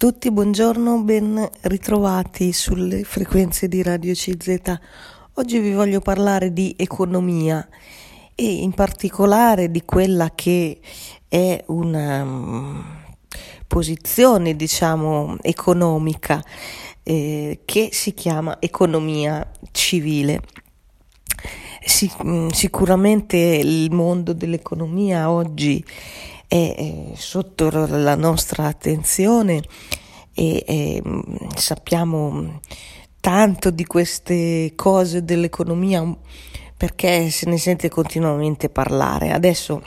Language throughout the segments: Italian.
tutti, buongiorno, ben ritrovati sulle frequenze di Radio CZ. Oggi vi voglio parlare di economia e in particolare di quella che è una um, posizione, diciamo, economica eh, che si chiama economia civile. Si, mm, sicuramente il mondo dell'economia oggi è sotto la nostra attenzione e, e sappiamo tanto di queste cose dell'economia perché se ne sente continuamente parlare. Adesso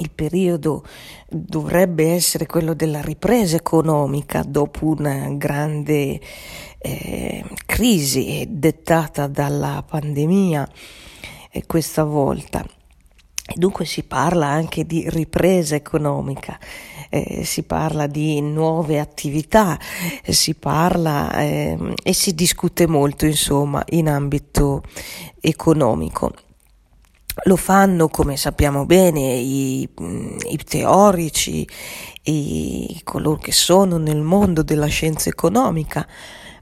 il periodo dovrebbe essere quello della ripresa economica dopo una grande eh, crisi dettata dalla pandemia eh, questa volta. E dunque si parla anche di ripresa economica, eh, si parla di nuove attività, eh, si parla eh, e si discute molto insomma in ambito economico. Lo fanno, come sappiamo bene, i, i teorici, i, coloro che sono nel mondo della scienza economica,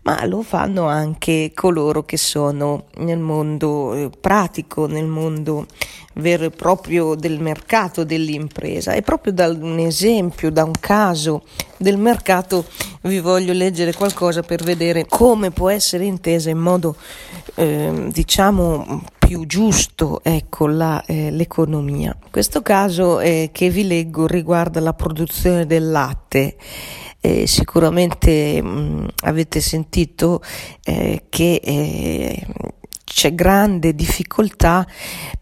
ma lo fanno anche coloro che sono nel mondo eh, pratico, nel mondo vero e proprio del mercato dell'impresa. E proprio da un esempio, da un caso del mercato, vi voglio leggere qualcosa per vedere come può essere intesa in modo, eh, diciamo, più giusto ecco, la, eh, l'economia. Questo caso eh, che vi leggo riguarda la produzione del latte. Eh, sicuramente mh, mm, avete sentito eh, che eh, c'è grande difficoltà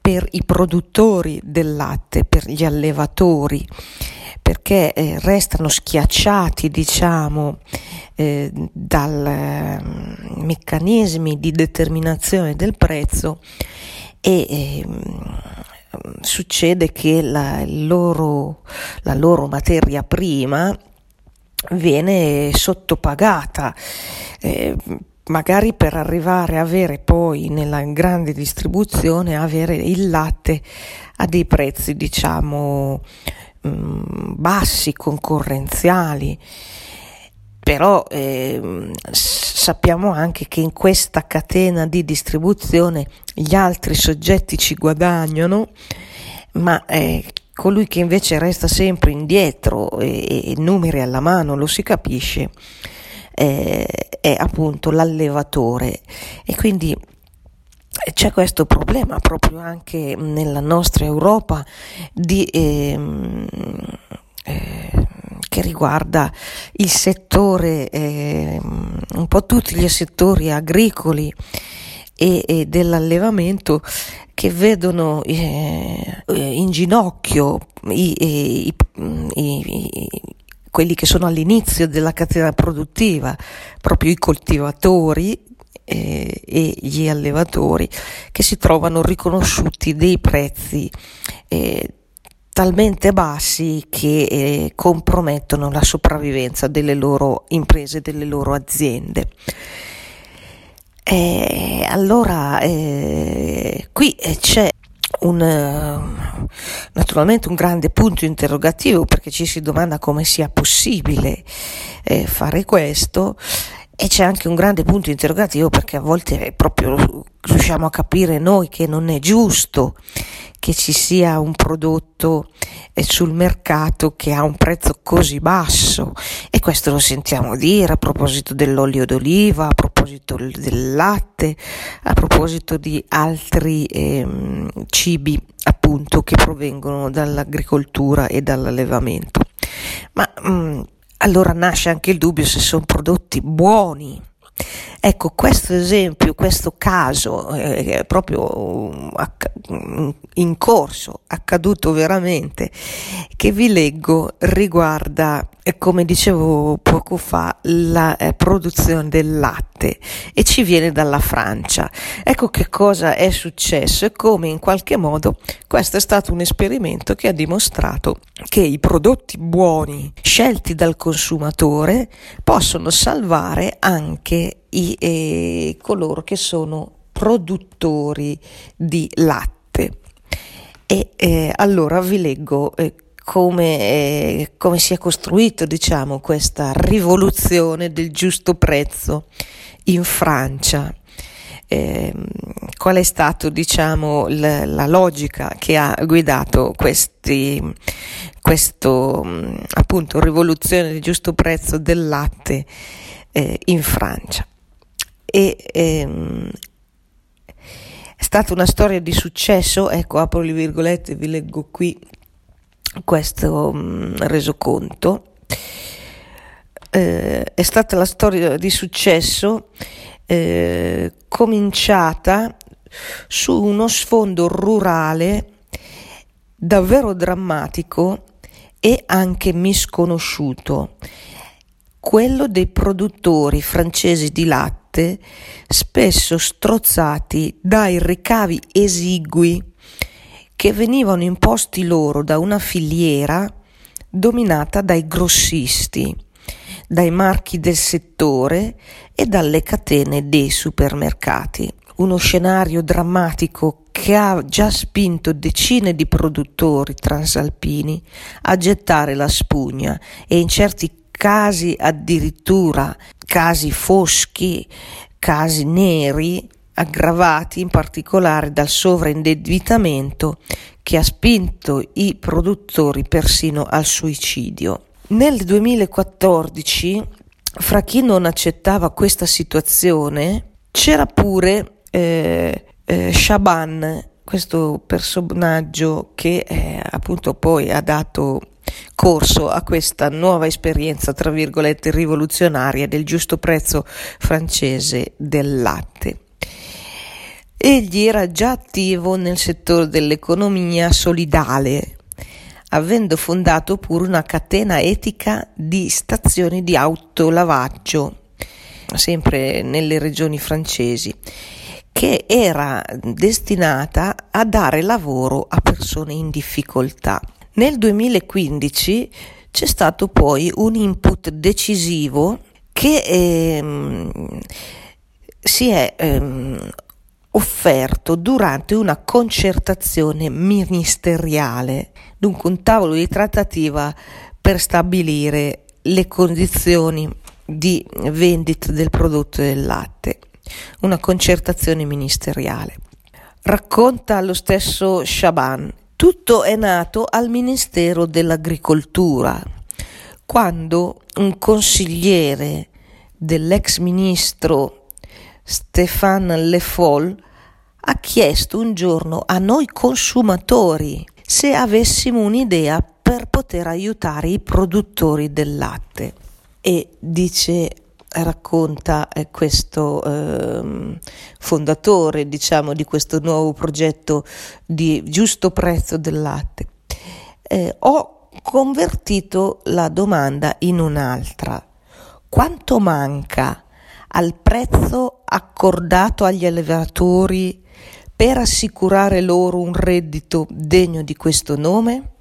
per i produttori del latte, per gli allevatori, perché eh, restano schiacciati, diciamo, eh, dai eh, meccanismi di determinazione del prezzo e ehm, succede che la loro, la loro materia prima viene sottopagata. Eh, magari per arrivare a avere poi nella grande distribuzione avere il latte a dei prezzi diciamo mm, bassi concorrenziali però eh, sappiamo anche che in questa catena di distribuzione gli altri soggetti ci guadagnano ma eh, colui che invece resta sempre indietro e, e numeri alla mano lo si capisce eh, è appunto l'allevatore. E quindi c'è questo problema proprio anche nella nostra Europa di, ehm, eh, che riguarda il settore, eh, un po' tutti gli settori agricoli e, e dell'allevamento che vedono eh, in ginocchio i, i, i, quelli che sono all'inizio della catena produttiva, proprio i coltivatori eh, e gli allevatori che si trovano riconosciuti dei prezzi eh, talmente bassi che eh, compromettono la sopravvivenza delle loro imprese, delle loro aziende. Eh, allora, eh, qui eh, c'è un, naturalmente un grande punto interrogativo perché ci si domanda come sia possibile eh, fare questo e c'è anche un grande punto interrogativo perché a volte proprio riusciamo a capire noi che non è giusto che ci sia un prodotto sul mercato che ha un prezzo così basso e questo lo sentiamo dire a proposito dell'olio d'oliva, a proposito del latte, a proposito di altri ehm, cibi appunto che provengono dall'agricoltura e dall'allevamento. Ma mh, mm, allora nasce anche il dubbio se sono prodotti buoni. Ecco, questo esempio, questo caso eh, proprio uh, in corso, accaduto veramente, che vi leggo, riguarda, eh, come dicevo poco fa, la eh, produzione del latte e ci viene dalla Francia. Ecco che cosa è successo e come in qualche modo questo è stato un esperimento che ha dimostrato che i prodotti buoni scelti dal consumatore possono salvare anche i, eh, coloro che sono produttori di latte. E eh, allora vi leggo eh, come, eh, come si è costruito diciamo, questa rivoluzione del giusto prezzo in Francia. Eh, qual è stata diciamo, la, la, logica che ha guidato questi, questo appunto rivoluzione del giusto prezzo del latte eh, in Francia e ehm, è stata una storia di successo ecco apro le virgolette vi leggo qui questo mm, resoconto. Eh, è stata la storia di successo eh, cominciata su uno sfondo rurale davvero drammatico e anche misconosciuto, quello dei produttori francesi di latte, spesso strozzati dai ricavi esigui che venivano imposti loro da una filiera dominata dai grossisti, dai marchi del settore e dalle catene dei supermercati. Uno scenario drammatico che ha già spinto decine di produttori transalpini a gettare la spugna e in certi casi addirittura casi foschi, casi neri aggravati in particolare dal sovraindebitamento che ha spinto i produttori persino al suicidio. Nel 2014, fra chi non accettava questa situazione, c'era pure eh, eh, Shaban, questo personaggio che eh, appunto poi ha dato corso a questa nuova esperienza, tra virgolette, rivoluzionaria del giusto prezzo francese del latte. Egli era già attivo nel settore dell'economia solidale, avendo fondato pure una catena etica di stazioni di autolavaggio, sempre nelle regioni francesi, che era destinata a dare lavoro a persone in difficoltà. Nel 2015 c'è stato poi un input decisivo che ehm, si è ehm, offerto durante una concertazione ministeriale, dunque un tavolo di trattativa per stabilire le condizioni di vendita del prodotto del latte, una concertazione ministeriale. Racconta lo stesso Shaban, tutto è nato al Ministero dell'Agricoltura, quando un consigliere dell'ex ministro Stéphane Le Foll ha chiesto un giorno a noi consumatori se avessimo un'idea per poter aiutare i produttori del latte. E dice, racconta eh, questo eh, fondatore, diciamo, di questo nuovo progetto di giusto prezzo del latte. Eh, ho convertito la domanda in un'altra. Quanto manca al prezzo accordato agli allevatori per assicurare loro un reddito degno di questo nome?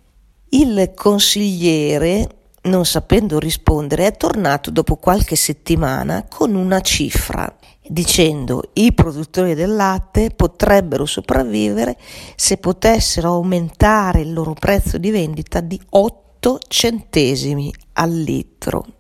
Il consigliere, non sapendo rispondere, è tornato dopo qualche settimana con una cifra, dicendo i produttori del latte potrebbero sopravvivere se potessero aumentare il loro prezzo di vendita di 8 centesimi al litro.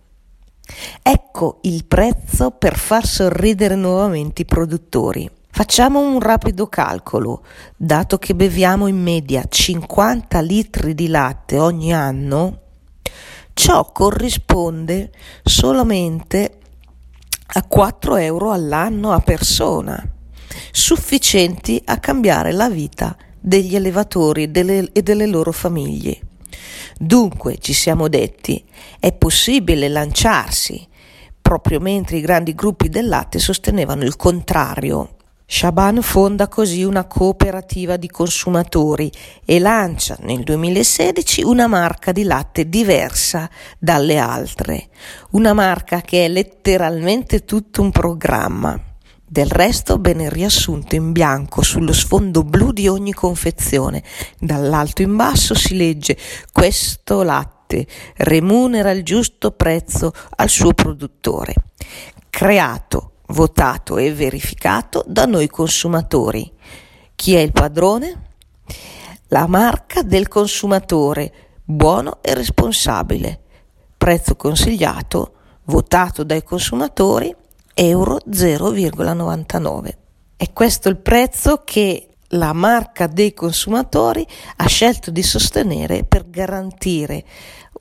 Ecco il prezzo per far sorridere nuovamente i produttori. Facciamo un rapido calcolo. Dato che beviamo in media 50 litri di latte ogni anno, ciò corrisponde solamente a 4 euro all'anno a persona, sufficienti a cambiare la vita degli allevatori e delle, e delle loro famiglie. Dunque, ci siamo detti, è possibile lanciarsi, proprio mentre i grandi gruppi del latte sostenevano il contrario Shaban fonda così una cooperativa di consumatori e lancia nel 2016 una marca di latte diversa dalle altre, una marca che è letteralmente tutto un programma. Del resto bene riassunto in bianco sullo sfondo blu di ogni confezione. Dall'alto in basso si legge questo latte remunera il giusto prezzo al suo produttore. Creato votato e verificato da noi consumatori. Chi è il padrone? La marca del consumatore, buono e responsabile. Prezzo consigliato, votato dai consumatori, euro 0,99. È questo il prezzo che la marca dei consumatori ha scelto di sostenere per garantire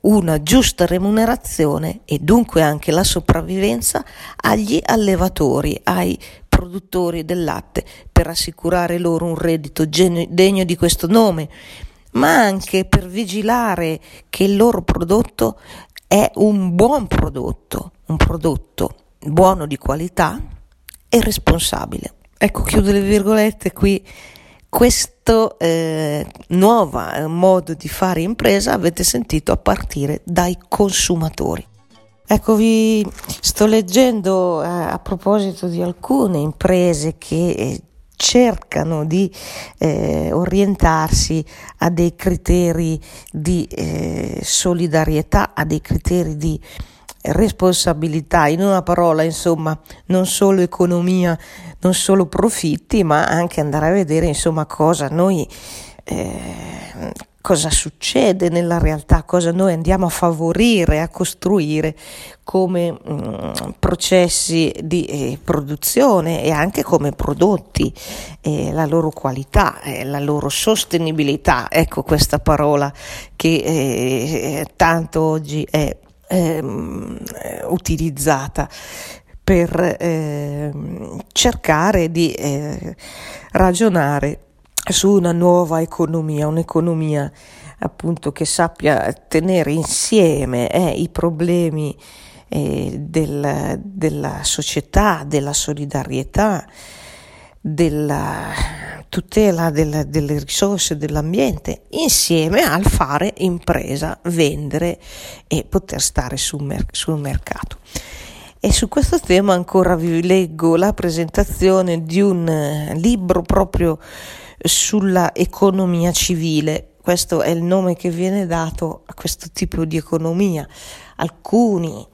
una giusta remunerazione e dunque anche la sopravvivenza agli allevatori, ai produttori del latte, per assicurare loro un reddito degno di questo nome, ma anche per vigilare che il loro prodotto è un buon prodotto, un prodotto buono di qualità e responsabile. Ecco, chiudo le virgolette qui questo eh, nuovo eh, modo di fare impresa avete sentito a partire dai consumatori. Ecco, vi sto leggendo eh, a proposito di alcune imprese che eh, cercano di eh, orientarsi a dei criteri di eh, solidarietà, a dei criteri di responsabilità, in una parola, insomma, non solo economia, non solo profitti, ma anche andare a vedere, insomma, cosa noi eh, cosa succede nella realtà, cosa noi andiamo a favorire, a costruire come mh, mm, processi di eh, produzione e anche come prodotti, eh, la loro qualità, eh, la loro sostenibilità, ecco questa parola che eh, tanto oggi è ehm, utilizzata per eh, cercare di eh, ragionare su una nuova economia, un'economia appunto che sappia tenere insieme eh, i problemi eh, del, della società, della solidarietà, della tutela del, delle risorse dell'ambiente insieme al fare impresa, vendere e poter stare sul, mer- sul mercato. E su questo tema ancora vi leggo la presentazione di un eh, libro proprio sulla economia civile. Questo è il nome che viene dato a questo tipo di economia. Alcuni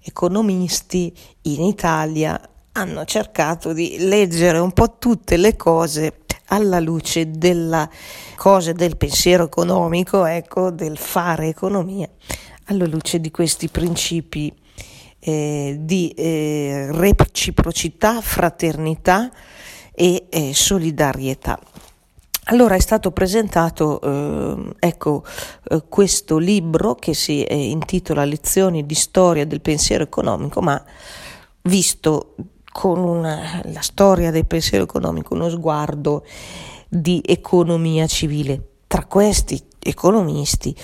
economisti in Italia hanno cercato di leggere un po' tutte le cose alla luce della cosa del pensiero economico, ecco, del fare economia, alla luce di questi principi eh, di eh, reciprocità, fraternità e eh, solidarietà. Allora è stato presentato eh, ecco, eh, questo libro che si eh, intitola Lezioni di storia del pensiero economico, ma visto con una, la storia del pensiero economico, uno sguardo di economia civile. Tra questi economisti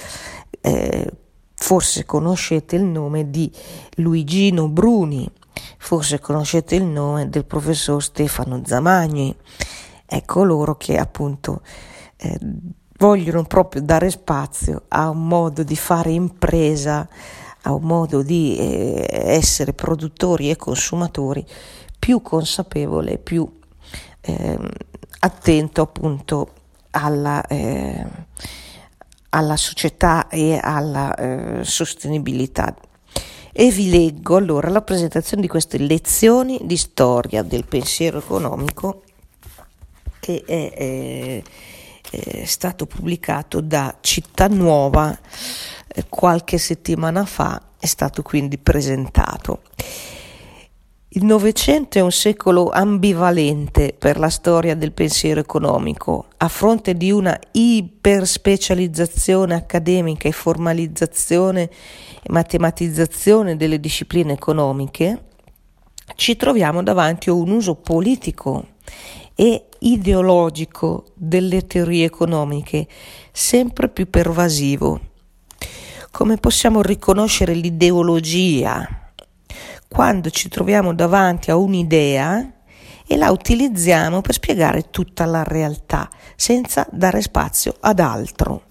eh, forse conoscete il nome di Luigino Bruni, forse conoscete il nome del professor Stefano Zamagni ecco loro che appunto eh, vogliono proprio dare spazio a un modo di fare impresa, a un modo di eh, essere produttori e consumatori più consapevole, più eh, attento appunto alla, eh, alla, società e alla eh, sostenibilità. E vi leggo allora la presentazione di queste lezioni di storia del pensiero economico che è, è, stato pubblicato da Città Nuova eh, qualche settimana fa, è stato quindi presentato. Il Novecento è un secolo ambivalente per la storia del pensiero economico. A fronte di una iperspecializzazione accademica e formalizzazione e matematizzazione delle discipline economiche, ci troviamo davanti a un uso politico e ideologico delle teorie economiche, sempre più pervasivo. Come possiamo riconoscere l'ideologia quando ci troviamo davanti a un'idea e la utilizziamo per spiegare tutta la realtà, senza dare spazio ad altro.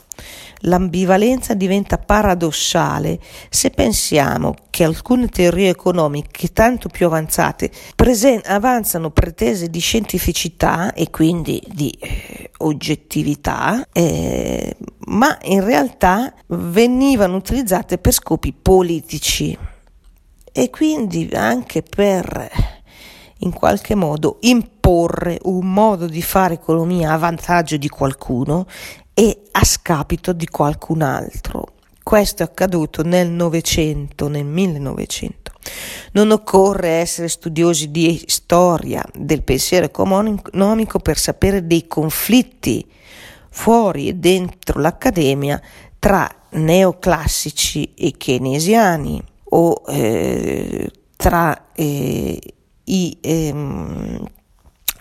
L'ambivalenza diventa paradossale se pensiamo che alcune teorie economiche tanto più avanzate presen- avanzano pretese di scientificità e quindi di eh, oggettività, eh, ma in realtà venivano utilizzate per scopi politici e quindi anche per in qualche modo imporre un modo di fare economia a vantaggio di qualcuno e a scapito di qualcun altro. Questo è accaduto nel Novecento, nel 1900. Non occorre essere studiosi di storia del pensiero economico per sapere dei conflitti fuori e dentro l'accademia tra neoclassici e keynesiani o eh, tra eh, i ehm,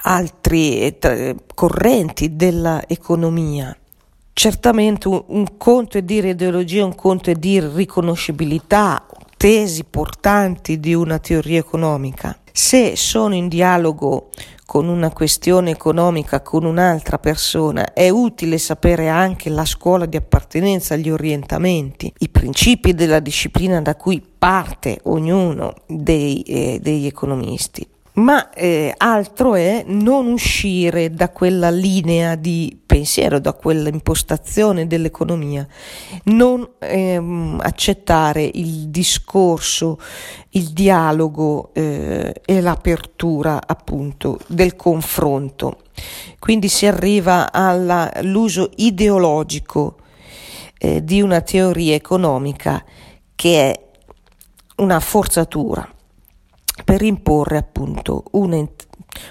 altri eh, correnti dell'economia. Certamente un, un conto è dire ideologia, un conto è dire riconoscibilità, tesi portanti di una teoria economica. Se sono in dialogo con una questione economica con un'altra persona, è utile sapere anche la scuola di appartenenza, gli orientamenti, i principi della disciplina da cui parte ognuno dei, eh, degli economisti ma eh, altro è non uscire da quella linea di pensiero, da quella impostazione dell'economia, non ehm, accettare il discorso, il dialogo eh, e l'apertura appunto del confronto. Quindi si arriva all'uso ideologico eh, di una teoria economica che è una forzatura per imporre appunto un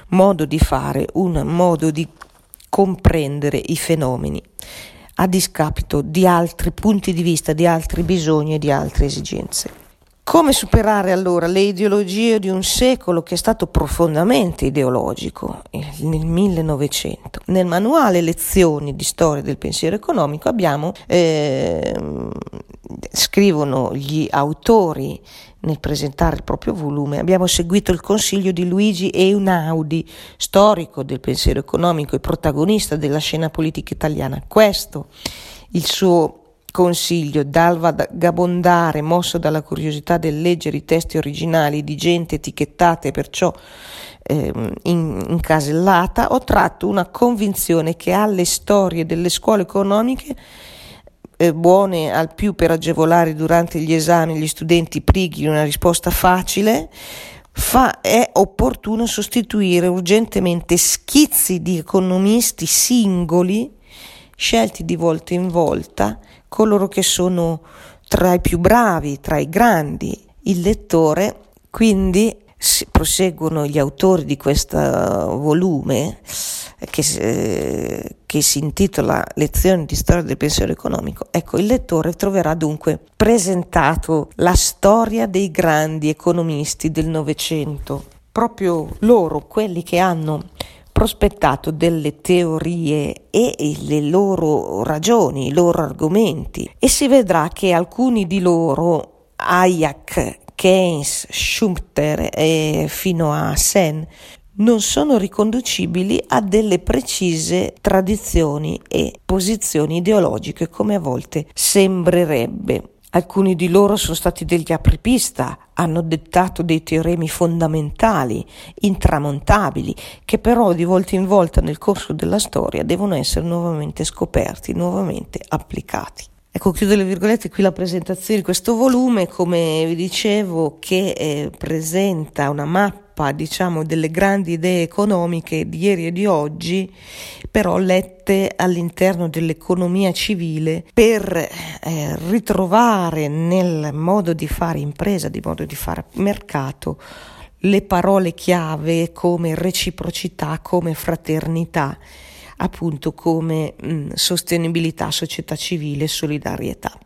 modo di fare, un modo di comprendere i fenomeni a discapito di altri punti di vista, di altri bisogni e di altre esigenze. Come superare allora le ideologie di un secolo che è stato profondamente ideologico nel 1900? Nel manuale Lezioni di storia del pensiero economico abbiamo, eh, scrivono gli autori nel presentare il proprio volume, abbiamo seguito il consiglio di Luigi Einaudi, storico del pensiero economico e protagonista della scena politica italiana. Questo il suo consiglio dal vagabondare mosso dalla curiosità del leggere i testi originali di gente etichettata e perciò eh, in, incasellata, ho tratto una convinzione che alle storie delle scuole economiche eh, buone al più per agevolare durante gli esami gli studenti prighi una risposta facile, fa, è opportuno sostituire urgentemente schizzi di economisti singoli scelti di volta in volta coloro che sono tra i più bravi, tra i grandi. Il lettore quindi proseguono gli autori di questo volume che, eh, che, si intitola Lezioni di storia del pensiero economico. Ecco, il lettore troverà dunque presentato la storia dei grandi economisti del Novecento, proprio loro, quelli che hanno prospettato delle teorie e le loro ragioni, i loro argomenti e si vedrà che alcuni di loro, Hayek, Keynes, Schumpeter e fino a Sen, non sono riconducibili a delle precise tradizioni e posizioni ideologiche come a volte sembrerebbe. Alcuni di loro sono stati degli apripista, hanno dettato dei teoremi fondamentali, intramontabili, che però di volta in volta nel corso della storia devono essere nuovamente scoperti, nuovamente applicati. Ecco, chiudo le virgolette qui la presentazione di questo volume, come vi dicevo, che eh, presenta una mappa diciamo, delle grandi idee economiche di ieri e di oggi, però lette all'interno dell'economia civile per eh, ritrovare nel modo di fare impresa, di modo di fare mercato, le parole chiave come reciprocità, come fraternità, appunto come mh, sostenibilità, società civile, solidarietà.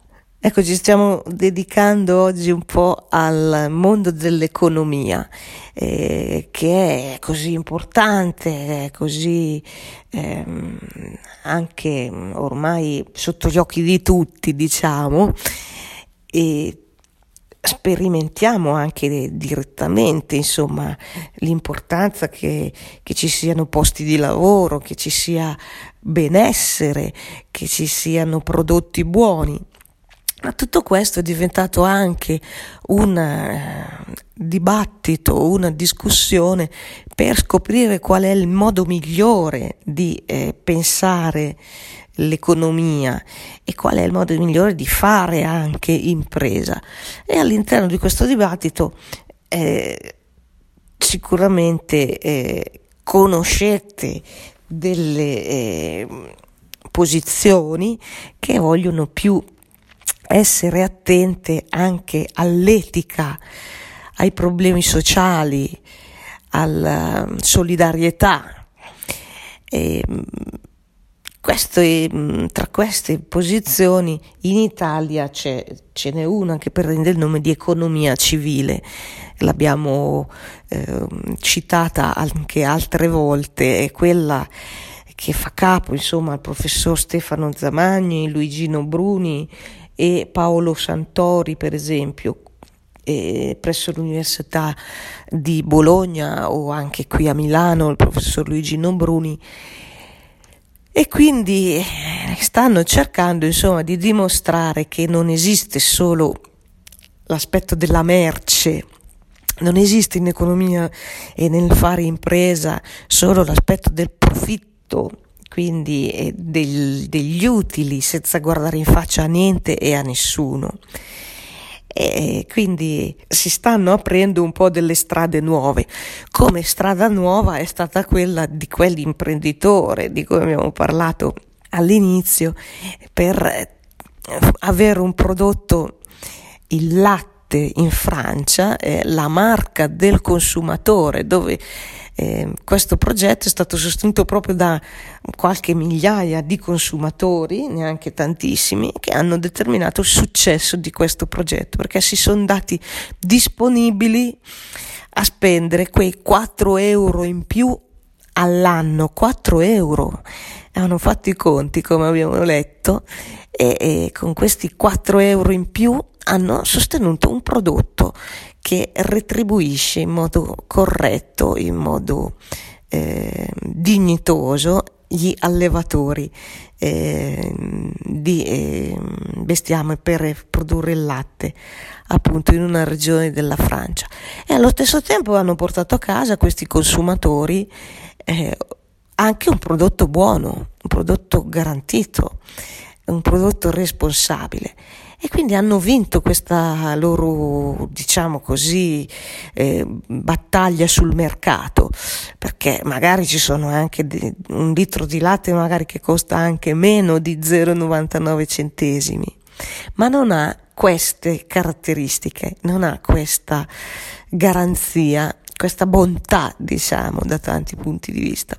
Ecco, ci stiamo dedicando oggi un po' al mondo dell'economia, eh, che è così importante, è così ehm, anche ormai sotto gli occhi di tutti, diciamo, e sperimentiamo anche direttamente, insomma, l'importanza che, che ci siano posti di lavoro, che ci sia benessere, che ci siano prodotti buoni. Ma tutto questo è diventato anche un uh, dibattito, una discussione per scoprire qual è il modo migliore di eh, pensare l'economia e qual è il modo migliore di fare anche impresa. E all'interno di questo dibattito eh, sicuramente eh, conoscete delle eh, posizioni che vogliono più essere attente anche all'etica, ai problemi sociali, alla solidarietà. E, queste, tra queste posizioni in Italia ce n'è una che prende il nome di economia civile, l'abbiamo eh, citata anche altre volte, è quella che fa capo insomma al professor Stefano Zamagni, Luigino Bruni e Paolo Santori per esempio presso l'Università di Bologna o anche qui a Milano il professor Luigino Bruni e quindi eh, stanno cercando insomma di dimostrare che non esiste solo l'aspetto della merce non esiste in economia e nel fare impresa solo l'aspetto del profitto, quindi eh, del, degli utili, senza guardare in faccia a niente e a nessuno. E quindi si stanno aprendo un po' delle strade nuove. Come strada nuova è stata quella di quell'imprenditore di cui abbiamo parlato all'inizio per avere un prodotto, il latte in Francia, eh, la marca del consumatore, dove eh, questo progetto è stato sostenuto proprio da qualche migliaia di consumatori, neanche tantissimi, che hanno determinato il successo di questo progetto perché si sono dati disponibili a spendere quei 4 euro in più all'anno, 4 euro. Hanno fatto i conti, come abbiamo letto, e, e con questi 4 euro in più hanno sostenuto un prodotto che retribuisce in modo corretto, in modo eh, dignitoso gli allevatori eh, di eh, bestiame per produrre il latte appunto in una regione della Francia. E allo stesso tempo hanno portato a casa questi consumatori eh, anche un prodotto buono, un prodotto garantito, un prodotto responsabile e quindi hanno vinto questa loro, diciamo così, eh, battaglia sul mercato, perché magari ci sono anche di, un litro di latte magari che costa anche meno di 0,99 centesimi, ma non ha queste caratteristiche, non ha questa garanzia, questa bontà, diciamo, da tanti punti di vista.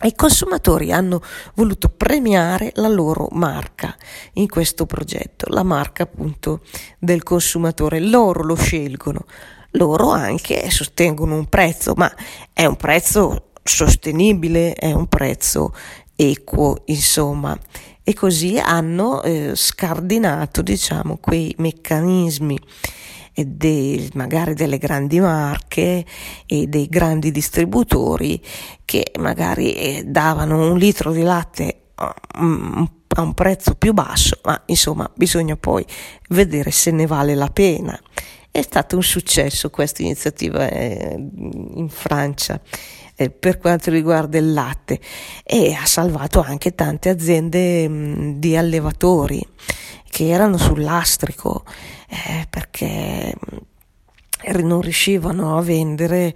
I consumatori hanno voluto premiare la loro marca in questo progetto, la marca appunto del consumatore. Loro lo scelgono, loro anche sostengono un prezzo, ma è un prezzo sostenibile, è un prezzo equo, insomma. E così hanno eh, scardinato, diciamo, quei meccanismi de, magari delle grandi marche e dei grandi distributori che magari eh, davano un litro di latte mm, a un prezzo più basso, ma insomma bisogna poi vedere se ne vale la pena. È stato un successo questa iniziativa eh, in Francia eh, per quanto riguarda il latte e ha salvato anche tante aziende mh, di allevatori che erano sul lastrico eh, perché mm, non riuscivano a vendere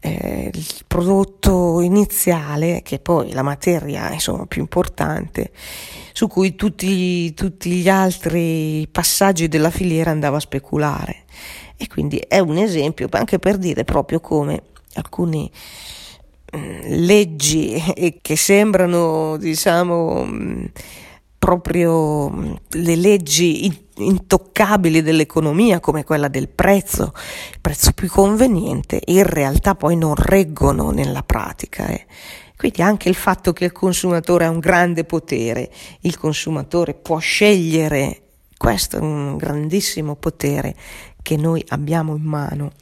eh, il prodotto iniziale, che poi la materia insomma più importante, su cui tutti, tutti gli altri passaggi della filiera andava a speculare. E quindi è un esempio anche per dire proprio come alcune mm, leggi che sembrano, diciamo, mm, proprio mm, le leggi intoccabili dell'economia come quella del prezzo, il prezzo più conveniente, in realtà poi non reggono nella pratica. Eh. Quindi anche il fatto che il consumatore ha un grande potere, il consumatore può scegliere, questo è un grandissimo potere che noi abbiamo in mano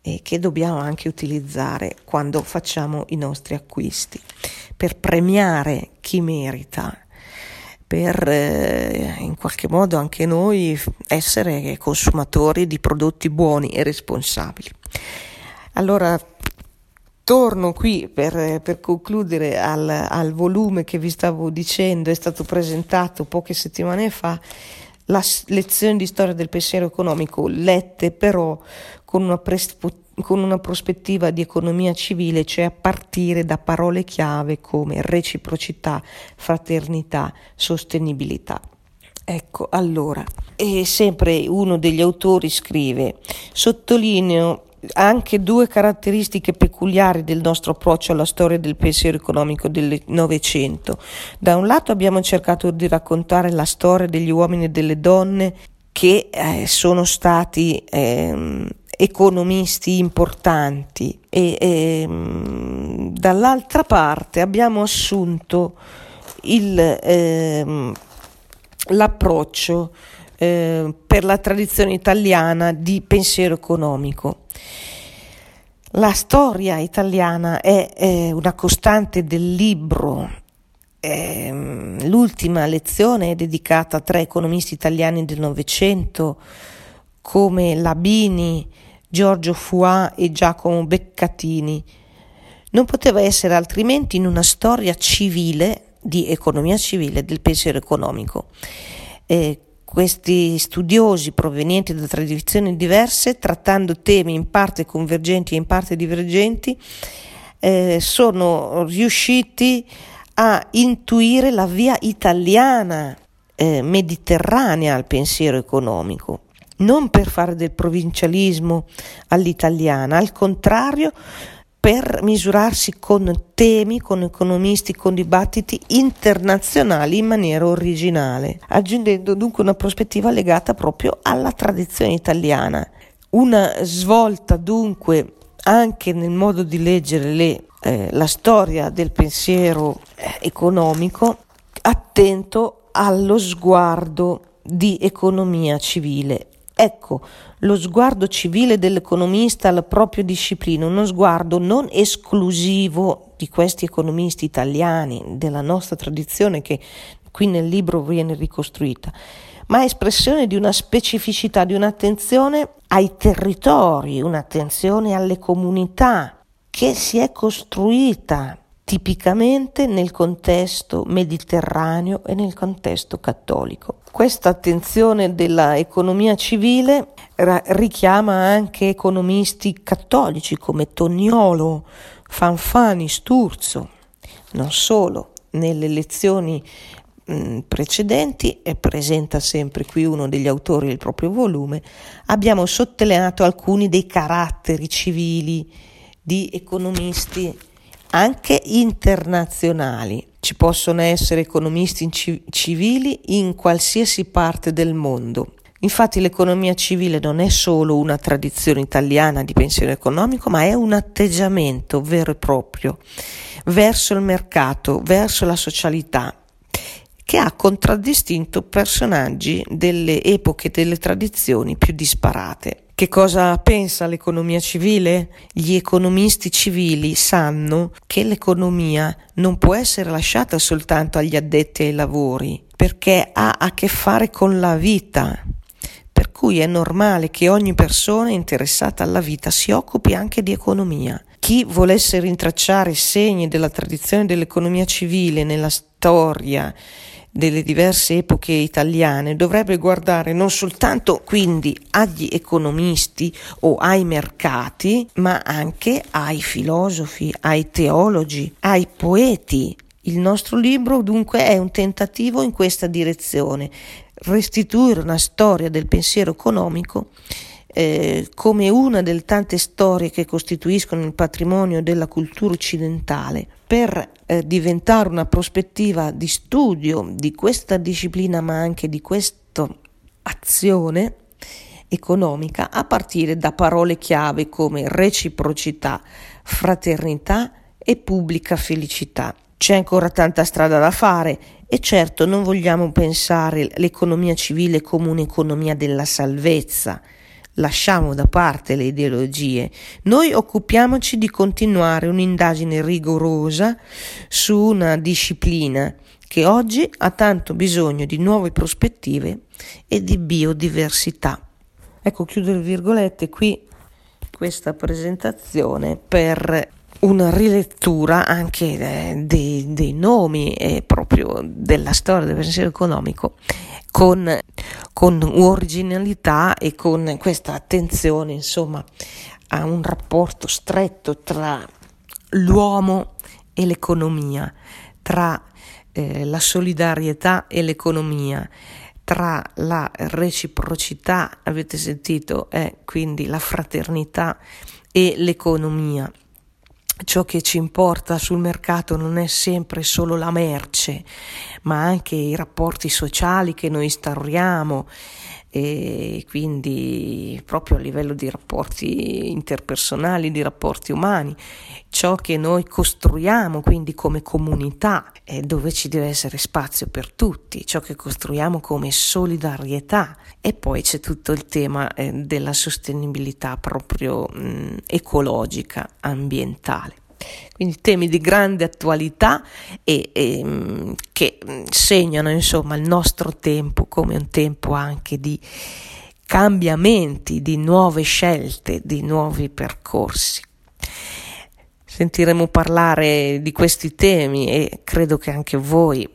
e che dobbiamo anche utilizzare quando facciamo i nostri acquisti per premiare chi merita per eh, in qualche modo anche noi essere consumatori di prodotti buoni e responsabili. Allora, torno qui per, per concludere al, al, volume che vi stavo dicendo, è stato presentato poche settimane fa, la lezione di storia del pensiero economico, lette però con una presp- con una prospettiva di economia civile, cioè a partire da parole chiave come reciprocità, fraternità, sostenibilità. Ecco, allora, e sempre uno degli autori scrive, sottolineo anche due caratteristiche peculiari del nostro approccio alla storia del pensiero economico del Novecento. Da un lato abbiamo cercato di raccontare la storia degli uomini e delle donne che eh, sono stati eh, economisti importanti e eh, dall'altra parte abbiamo assunto il, ehm, l'approccio eh, per la tradizione italiana di pensiero economico. La storia italiana è, è una costante del libro. Eh, l'ultima lezione è dedicata a tre economisti italiani del Novecento come Labini, Giorgio Fuà e Giacomo Beccatini. Non poteva essere altrimenti in una storia civile, di economia civile, del pensiero economico. Eh, questi studiosi provenienti da tradizioni diverse, trattando temi in parte convergenti e in parte divergenti, eh, sono riusciti a intuire la via italiana eh, mediterranea al pensiero economico, non per fare del provincialismo all'italiana, al contrario, per misurarsi con temi, con economisti, con dibattiti internazionali in maniera originale, aggiungendo dunque una prospettiva legata proprio alla tradizione italiana. Una svolta dunque anche nel modo di leggere le, eh, la storia del pensiero eh, economico, attento allo sguardo di economia civile Ecco, lo sguardo civile dell'economista alla propria disciplina, uno sguardo non esclusivo di questi economisti italiani, della nostra tradizione che qui nel libro viene ricostruita, ma espressione di una specificità, di un'attenzione ai territori, un'attenzione alle comunità che si è costruita tipicamente nel contesto mediterraneo e nel contesto cattolico. Questa attenzione dell'economia civile richiama anche economisti cattolici come Toniolo, Fanfani, Sturzo. Non solo, nelle lezioni mh, precedenti, e presenta sempre qui uno degli autori del proprio volume, abbiamo sottolineato alcuni dei caratteri civili di economisti anche internazionali. Ci possono essere economisti civili in qualsiasi parte del mondo. Infatti l'economia civile non è solo una tradizione italiana di pensiero economico, ma è un atteggiamento vero e proprio verso il mercato, verso la socialità, che ha contraddistinto personaggi delle epoche e delle tradizioni più disparate. Che cosa pensa l'economia civile? Gli economisti civili sanno che l'economia non può essere lasciata soltanto agli addetti ai lavori, perché ha a che fare con la vita. Per cui è normale che ogni persona interessata alla vita si occupi anche di economia. Chi volesse rintracciare segni della tradizione dell'economia civile nella storia delle diverse epoche italiane dovrebbe guardare non soltanto quindi agli economisti o ai mercati, ma anche ai filosofi, ai teologi, ai poeti. Il nostro libro dunque è un tentativo in questa direzione, restituire una storia del pensiero economico eh, come una delle tante storie che costituiscono il patrimonio della cultura occidentale per eh, diventare una prospettiva di studio di questa disciplina ma anche di questa azione economica a partire da parole chiave come reciprocità, fraternità e pubblica felicità. C'è ancora tanta strada da fare e certo non vogliamo pensare l'economia civile come un'economia della salvezza, lasciamo da parte le ideologie, noi occupiamoci di continuare un'indagine rigorosa su una disciplina che oggi ha tanto bisogno di nuove prospettive e di biodiversità. Ecco, chiudo le virgolette qui questa presentazione per una rilettura anche eh, dei, dei nomi e proprio della storia del pensiero economico con, con originalità e con questa attenzione insomma a un rapporto stretto tra l'uomo e l'economia, tra eh, la solidarietà e l'economia, tra la reciprocità, avete sentito, è quindi la fraternità e l'economia. Ciò che ci importa sul mercato non è sempre solo la merce, ma anche i rapporti sociali che noi instauriamo, e quindi proprio a livello di rapporti interpersonali, di rapporti umani, ciò che noi costruiamo quindi come comunità, dove ci deve essere spazio per tutti, ciò che costruiamo come solidarietà e poi c'è tutto il tema eh, della sostenibilità proprio mh, ecologica, ambientale. Quindi temi di grande attualità e, e mm, che mm, segnano insomma il nostro tempo come un tempo anche di cambiamenti, di nuove scelte, di nuovi percorsi. Sentiremo parlare di questi temi e credo che anche voi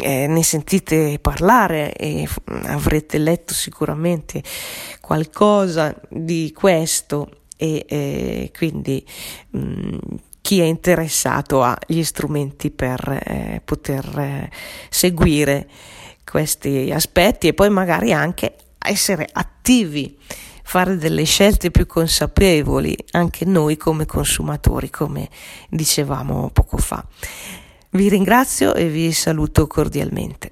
eh, ne sentite parlare e avrete letto sicuramente qualcosa di questo e eh, quindi mh, mm, chi è interessato ha gli strumenti per eh, poter eh, seguire questi aspetti e poi magari anche essere attivi, fare delle scelte più consapevoli anche noi come consumatori, come dicevamo poco fa. Vi ringrazio e vi saluto cordialmente.